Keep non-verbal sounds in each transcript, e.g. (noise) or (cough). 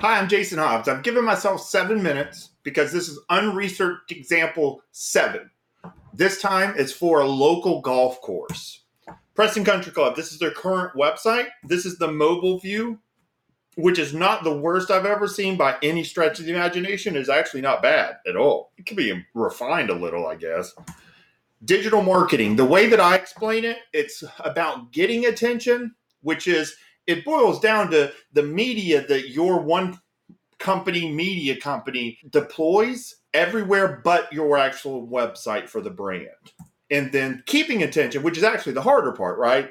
Hi, I'm Jason Hobbs. I've given myself seven minutes because this is unresearched example seven. This time it's for a local golf course. Preston Country Club, this is their current website. This is the mobile view, which is not the worst I've ever seen by any stretch of the imagination. It's actually not bad at all. It could be refined a little, I guess. Digital marketing, the way that I explain it, it's about getting attention, which is it boils down to the media that your one company media company deploys everywhere but your actual website for the brand. And then keeping attention, which is actually the harder part, right?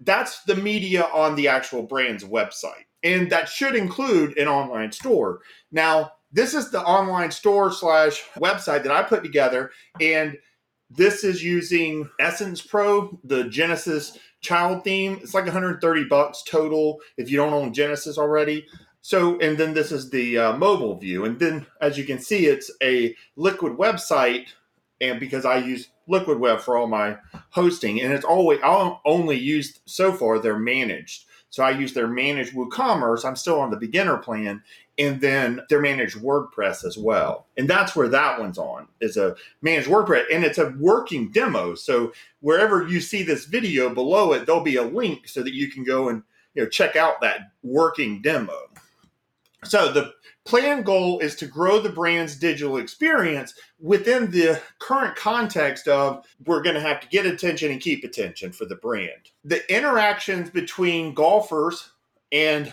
That's the media on the actual brand's website. And that should include an online store. Now, this is the online store slash website that I put together. And this is using Essence Pro, the Genesis child theme. It's like 130 bucks total if you don't own Genesis already. So, and then this is the uh, mobile view. And then as you can see, it's a liquid website. And because I use Liquid Web for all my hosting, and it's always, I'll only used so far, they're managed. So I use their managed WooCommerce. I'm still on the beginner plan, and then their managed WordPress as well. And that's where that one's on is a managed WordPress, and it's a working demo. So wherever you see this video below it, there'll be a link so that you can go and you know check out that working demo. So the plan goal is to grow the brand's digital experience within the current context of we're going to have to get attention and keep attention for the brand. The interactions between golfers and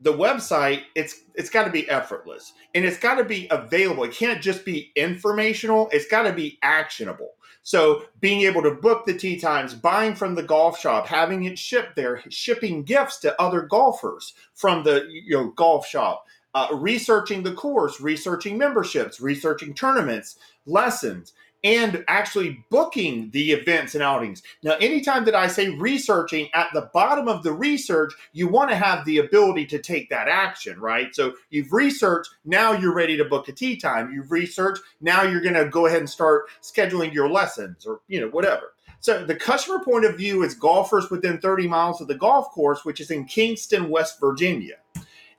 the website it's it's got to be effortless and it's got to be available. It can't just be informational it's got to be actionable. So being able to book the tee times buying from the golf shop having it shipped there shipping gifts to other golfers from the you know golf shop uh, researching the course, researching memberships, researching tournaments, lessons, and actually booking the events and outings. Now, anytime that I say researching, at the bottom of the research, you want to have the ability to take that action, right? So you've researched, now you're ready to book a tee time. You've researched, now you're going to go ahead and start scheduling your lessons or, you know, whatever. So the customer point of view is golfers within 30 miles of the golf course, which is in Kingston, West Virginia.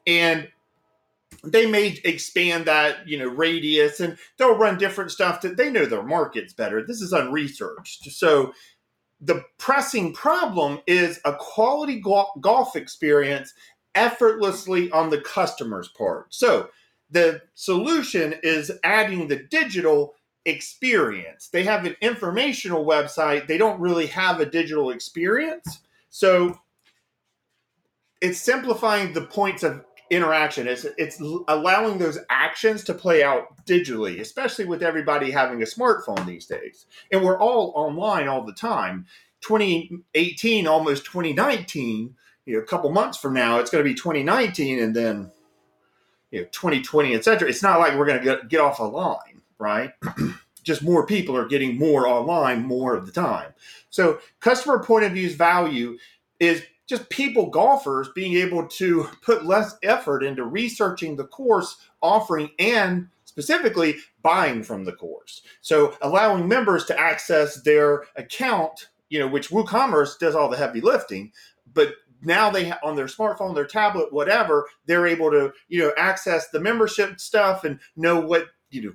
And they may expand that you know radius and they'll run different stuff that they know their markets better. This is unresearched. So the pressing problem is a quality golf experience effortlessly on the customer's part. So the solution is adding the digital experience. They have an informational website. They don't really have a digital experience. So it's simplifying the points of interaction. It's it's allowing those actions to play out digitally, especially with everybody having a smartphone these days. And we're all online all the time. 2018, almost 2019. You know, a couple months from now, it's going to be 2019, and then you know 2020, etc. It's not like we're going to get, get off a line, right? (clears throat) Just more people are getting more online more of the time. So, customer point of view's value is just people golfers being able to put less effort into researching the course offering and specifically buying from the course. So allowing members to access their account you know which WooCommerce does all the heavy lifting but now they on their smartphone their tablet whatever they're able to you know access the membership stuff and know what you know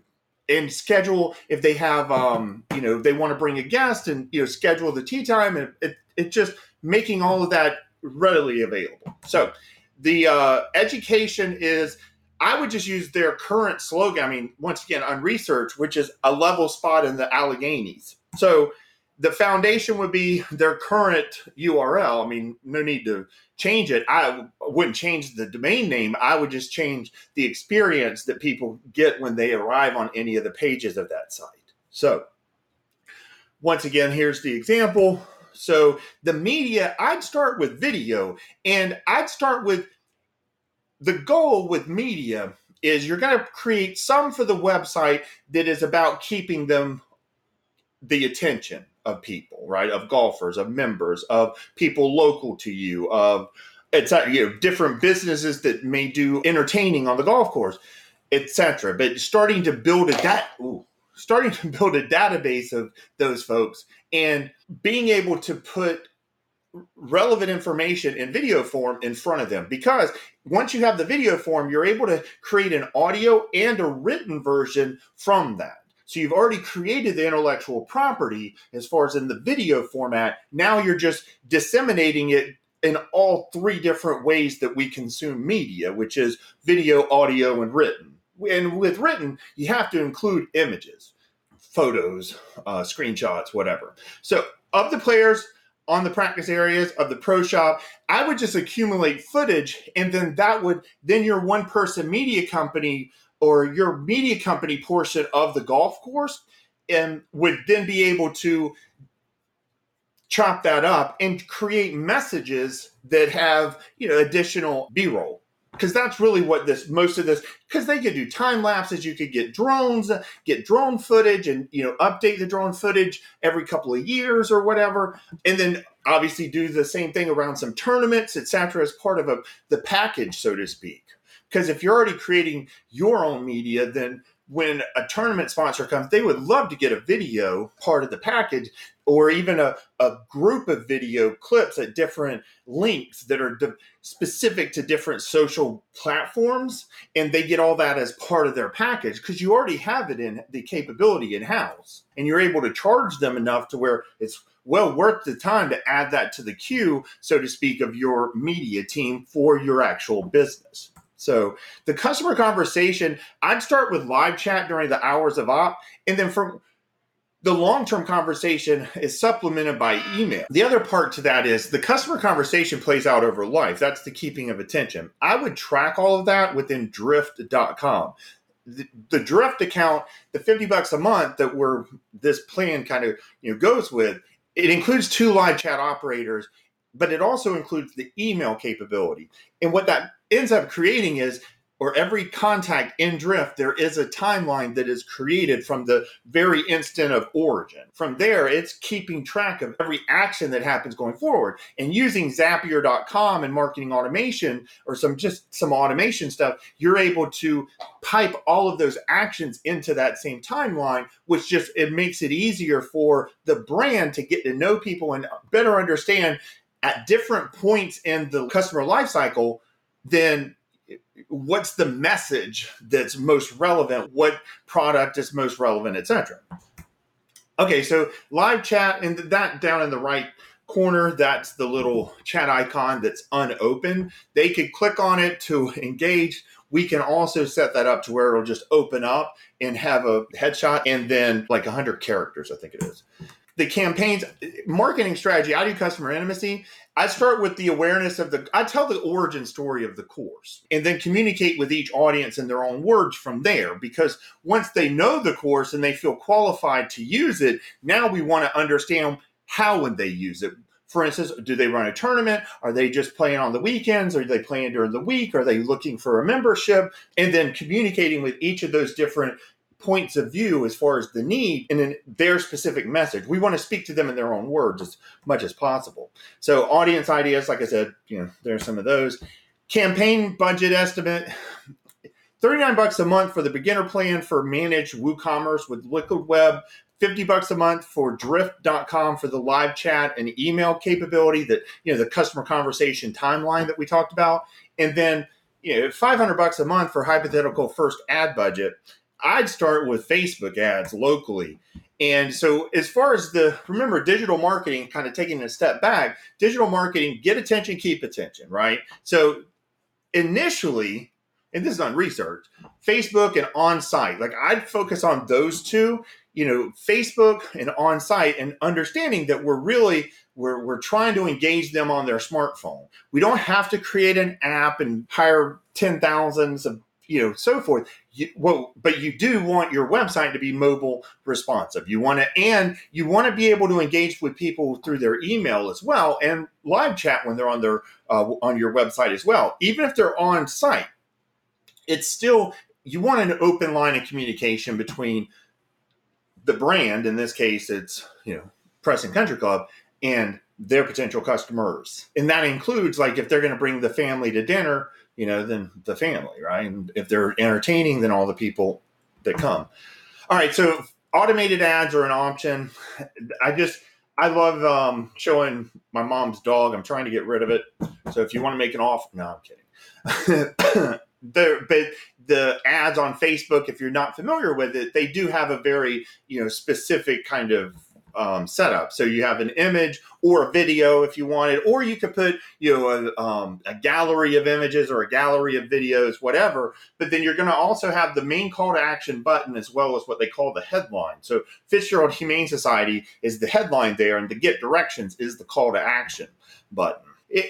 and schedule if they have um you know they want to bring a guest and you know schedule the tee time and it, it just making all of that readily available. So the uh, education is, I would just use their current slogan. I mean, once again, on research, which is a level spot in the Alleghenies. So the foundation would be their current URL. I mean, no need to change it. I wouldn't change the domain name. I would just change the experience that people get when they arrive on any of the pages of that site. So, once again, here's the example. So the media, I'd start with video and I'd start with the goal with media is you're going to create some for the website that is about keeping them the attention of people, right? Of golfers, of members, of people local to you, of it's you know different businesses that may do entertaining on the golf course, etc. But starting to build a that starting to (laughs) build a database of those folks and being able to put relevant information in video form in front of them because once you have the video form, you're able to create an audio and a written version from that. So you've already created the intellectual property as far as in the video format. Now you're just disseminating it in all three different ways that we consume media, which is video, audio, and written. And with written, you have to include images, photos, uh, screenshots, whatever. So of the players, on the practice areas of the pro shop i would just accumulate footage and then that would then your one person media company or your media company portion of the golf course and would then be able to chop that up and create messages that have you know additional b-roll because that's really what this most of this because they could do time lapses you could get drones get drone footage and you know update the drone footage every couple of years or whatever. And then obviously do the same thing around some tournaments etc as part of a the package so to speak. Because if you're already creating your own media then when a tournament sponsor comes, they would love to get a video part of the package or even a, a group of video clips at different links that are de- specific to different social platforms. And they get all that as part of their package because you already have it in the capability in house. And you're able to charge them enough to where it's well worth the time to add that to the queue, so to speak, of your media team for your actual business. So the customer conversation, I'd start with live chat during the hours of op, and then from the long-term conversation is supplemented by email. The other part to that is the customer conversation plays out over life. That's the keeping of attention. I would track all of that within drift.com. The, the drift account, the 50 bucks a month that we're this plan kind of you know goes with, it includes two live chat operators but it also includes the email capability. And what that ends up creating is or every contact in drift there is a timeline that is created from the very instant of origin. From there it's keeping track of every action that happens going forward and using zapier.com and marketing automation or some just some automation stuff you're able to pipe all of those actions into that same timeline which just it makes it easier for the brand to get to know people and better understand at different points in the customer lifecycle, then what's the message that's most relevant? What product is most relevant, etc. Okay, so live chat and that down in the right corner, that's the little chat icon that's unopened. They could click on it to engage. We can also set that up to where it'll just open up and have a headshot and then like 100 characters, I think it is the campaigns marketing strategy i do customer intimacy i start with the awareness of the i tell the origin story of the course and then communicate with each audience in their own words from there because once they know the course and they feel qualified to use it now we want to understand how would they use it for instance, do they run a tournament? Are they just playing on the weekends? Are they playing during the week? Are they looking for a membership? And then communicating with each of those different points of view as far as the need and their specific message. We want to speak to them in their own words as much as possible. So audience ideas, like I said, you know, there's some of those. Campaign budget estimate. 39 bucks a month for the beginner plan for managed WooCommerce with Liquid Web. 50 bucks a month for drift.com for the live chat and email capability that, you know, the customer conversation timeline that we talked about. And then, you know, 500 bucks a month for hypothetical first ad budget. I'd start with Facebook ads locally. And so, as far as the remember, digital marketing, kind of taking a step back, digital marketing, get attention, keep attention, right? So, initially, and this is on research, Facebook and on site, like I'd focus on those two, you know, Facebook and on site, and understanding that we're really we're, we're trying to engage them on their smartphone. We don't have to create an app and hire ten thousands of you know so forth. You, well but you do want your website to be mobile responsive. You want to and you want to be able to engage with people through their email as well and live chat when they're on their uh, on your website as well. Even if they're on site it's still you want an open line of communication between the brand in this case it's you know Preston Country Club and their potential customers. And that includes like if they're going to bring the family to dinner you know, than the family, right? And if they're entertaining, then all the people that come. All right, so automated ads are an option. I just I love um, showing my mom's dog. I'm trying to get rid of it. So if you want to make an offer, no, I'm kidding. (laughs) the, but the ads on Facebook, if you're not familiar with it, they do have a very you know specific kind of um, setup. So you have an image or a video if you wanted, or you could put you know a, um, a gallery of images or a gallery of videos, whatever. But then you're going to also have the main call to action button as well as what they call the headline. So Fitzgerald Humane Society is the headline there, and the get directions is the call to action button.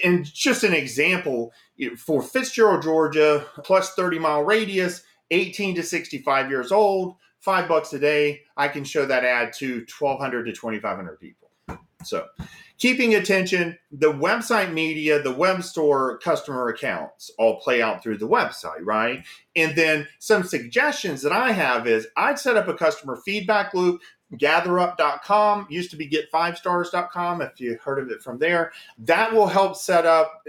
And just an example for Fitzgerald, Georgia, plus 30 mile radius, 18 to 65 years old five bucks a day, I can show that ad to 1,200 to 2,500 people. So, keeping attention, the website media, the web store customer accounts all play out through the website, right? And then some suggestions that I have is I'd set up a customer feedback loop. GatherUp.com used to be GetFiveStars.com. If you heard of it from there, that will help set up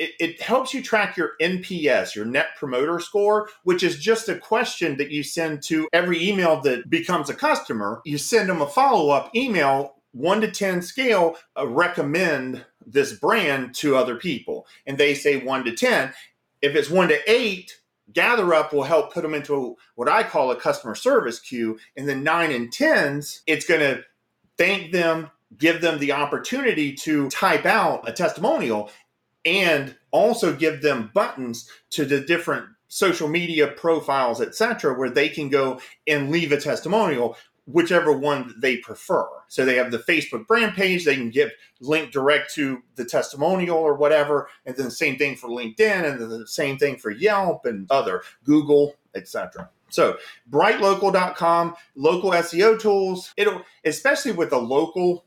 it, it, helps you track your NPS, your net promoter score, which is just a question that you send to every email that becomes a customer. You send them a follow up email, one to 10 scale, uh, recommend this brand to other people. And they say one to 10. If it's one to eight, GatherUp will help put them into what I call a customer service queue. And then nine and tens, it's going to thank them, give them the opportunity to type out a testimonial and also give them buttons to the different social media profiles, etc., where they can go and leave a testimonial, whichever one they prefer. So they have the Facebook brand page, they can give link direct to the testimonial or whatever, and then the same thing for LinkedIn, and the same thing for Yelp and other Google, etc. So brightlocal.com, local SEO tools, it'll especially with a local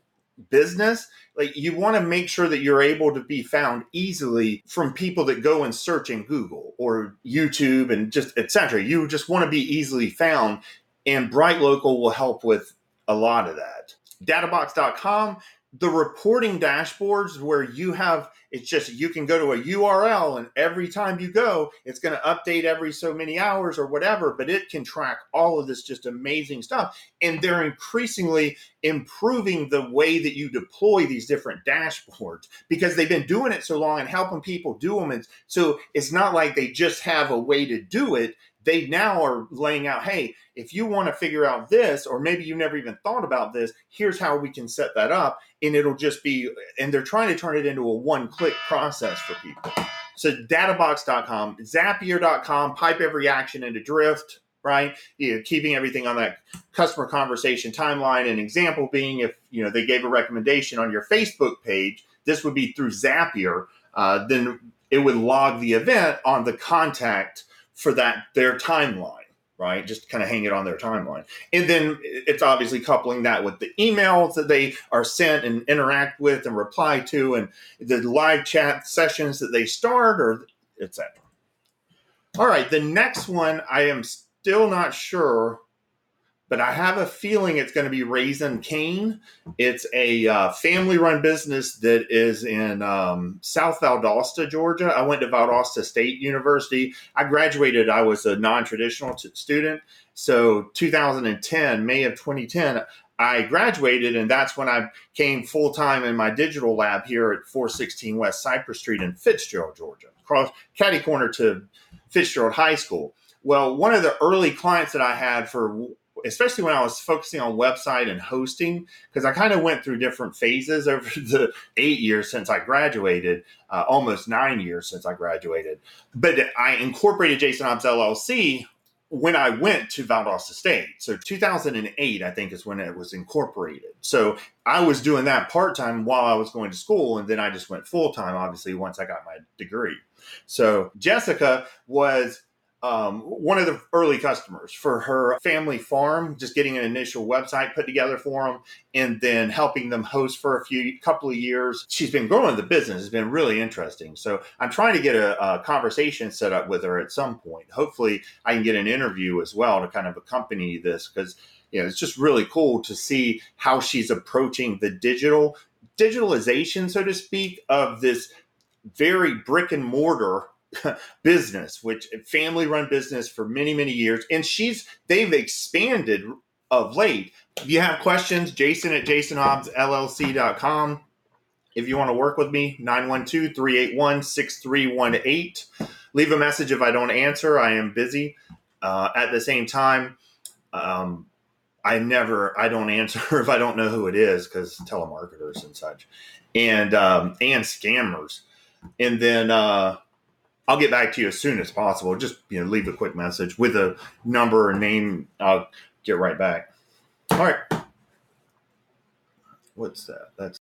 business, like you want to make sure that you're able to be found easily from people that go and search in Google or YouTube and just etc. You just want to be easily found, and Bright Local will help with a lot of that. Databox.com the reporting dashboards where you have it's just you can go to a URL and every time you go it's going to update every so many hours or whatever but it can track all of this just amazing stuff. And they're increasingly improving the way that you deploy these different dashboards because they've been doing it so long and helping people do them and so it's not like they just have a way to do it they now are laying out hey if you want to figure out this or maybe you never even thought about this here's how we can set that up and it'll just be and they're trying to turn it into a one click process for people. So databox.com zapier.com pipe every action into drift right? You know, keeping everything on that customer conversation timeline an example being if you know they gave a recommendation on your facebook page this would be through zapier uh, then it would log the event on the contact for that their timeline right? Just kind of hang it on their timeline. And then it's obviously coupling that with the emails that they are sent and interact with and reply to and the live chat sessions that they start or etc all right the next one i am still not sure but I have a feeling it's going to be Raising Cane. It's a uh, family run business that is in um, South Valdosta, Georgia. I went to Valdosta State University. I graduated, I was a non traditional t- student. So 2010, May of 2010, I graduated, and that's when I came full time in my digital lab here at 416 West Cypress Street in Fitzgerald, Georgia, across catty corner to Fitzgerald High School. Well, one of the early clients that I had for especially when I was focusing on website and hosting, because I kind of went through different phases (laughs) over the eight years since I graduated, uh, almost nine years since I graduated. But I incorporated Jason Hobbs LLC when I went to Valdosta State. So 2008, I think, is when it was incorporated. So I was doing that part time while I was going to school, and then I just went full time, obviously, once I got my degree. So Jessica was um, one of the early customers for her family farm, just getting an initial website put together for them and then helping them host for a few couple of years. She's been growing the business. It's been really interesting. So I'm trying to get a, a conversation set up with her at some point. Hopefully, I can get an interview as well to kind of accompany this because you know it's just really cool to see how she's approaching the digital digitalization, so to speak, of this very brick and mortar (laughs) business, which family run business for many, many years. And she's, they've expanded of late. If you have questions, jason at jasonhobbsllc.com. If you want to work with me, 912 381 6318. Leave a message if I don't answer. I am busy. Uh, at the same time, um, I never, I don't answer (laughs) if I don't know who it is because telemarketers and such, and um, and scammers. And then uh, I'll get back to you as soon as possible. Just you know, leave a quick message with a number or name. I'll get right back. All right. What's that? That's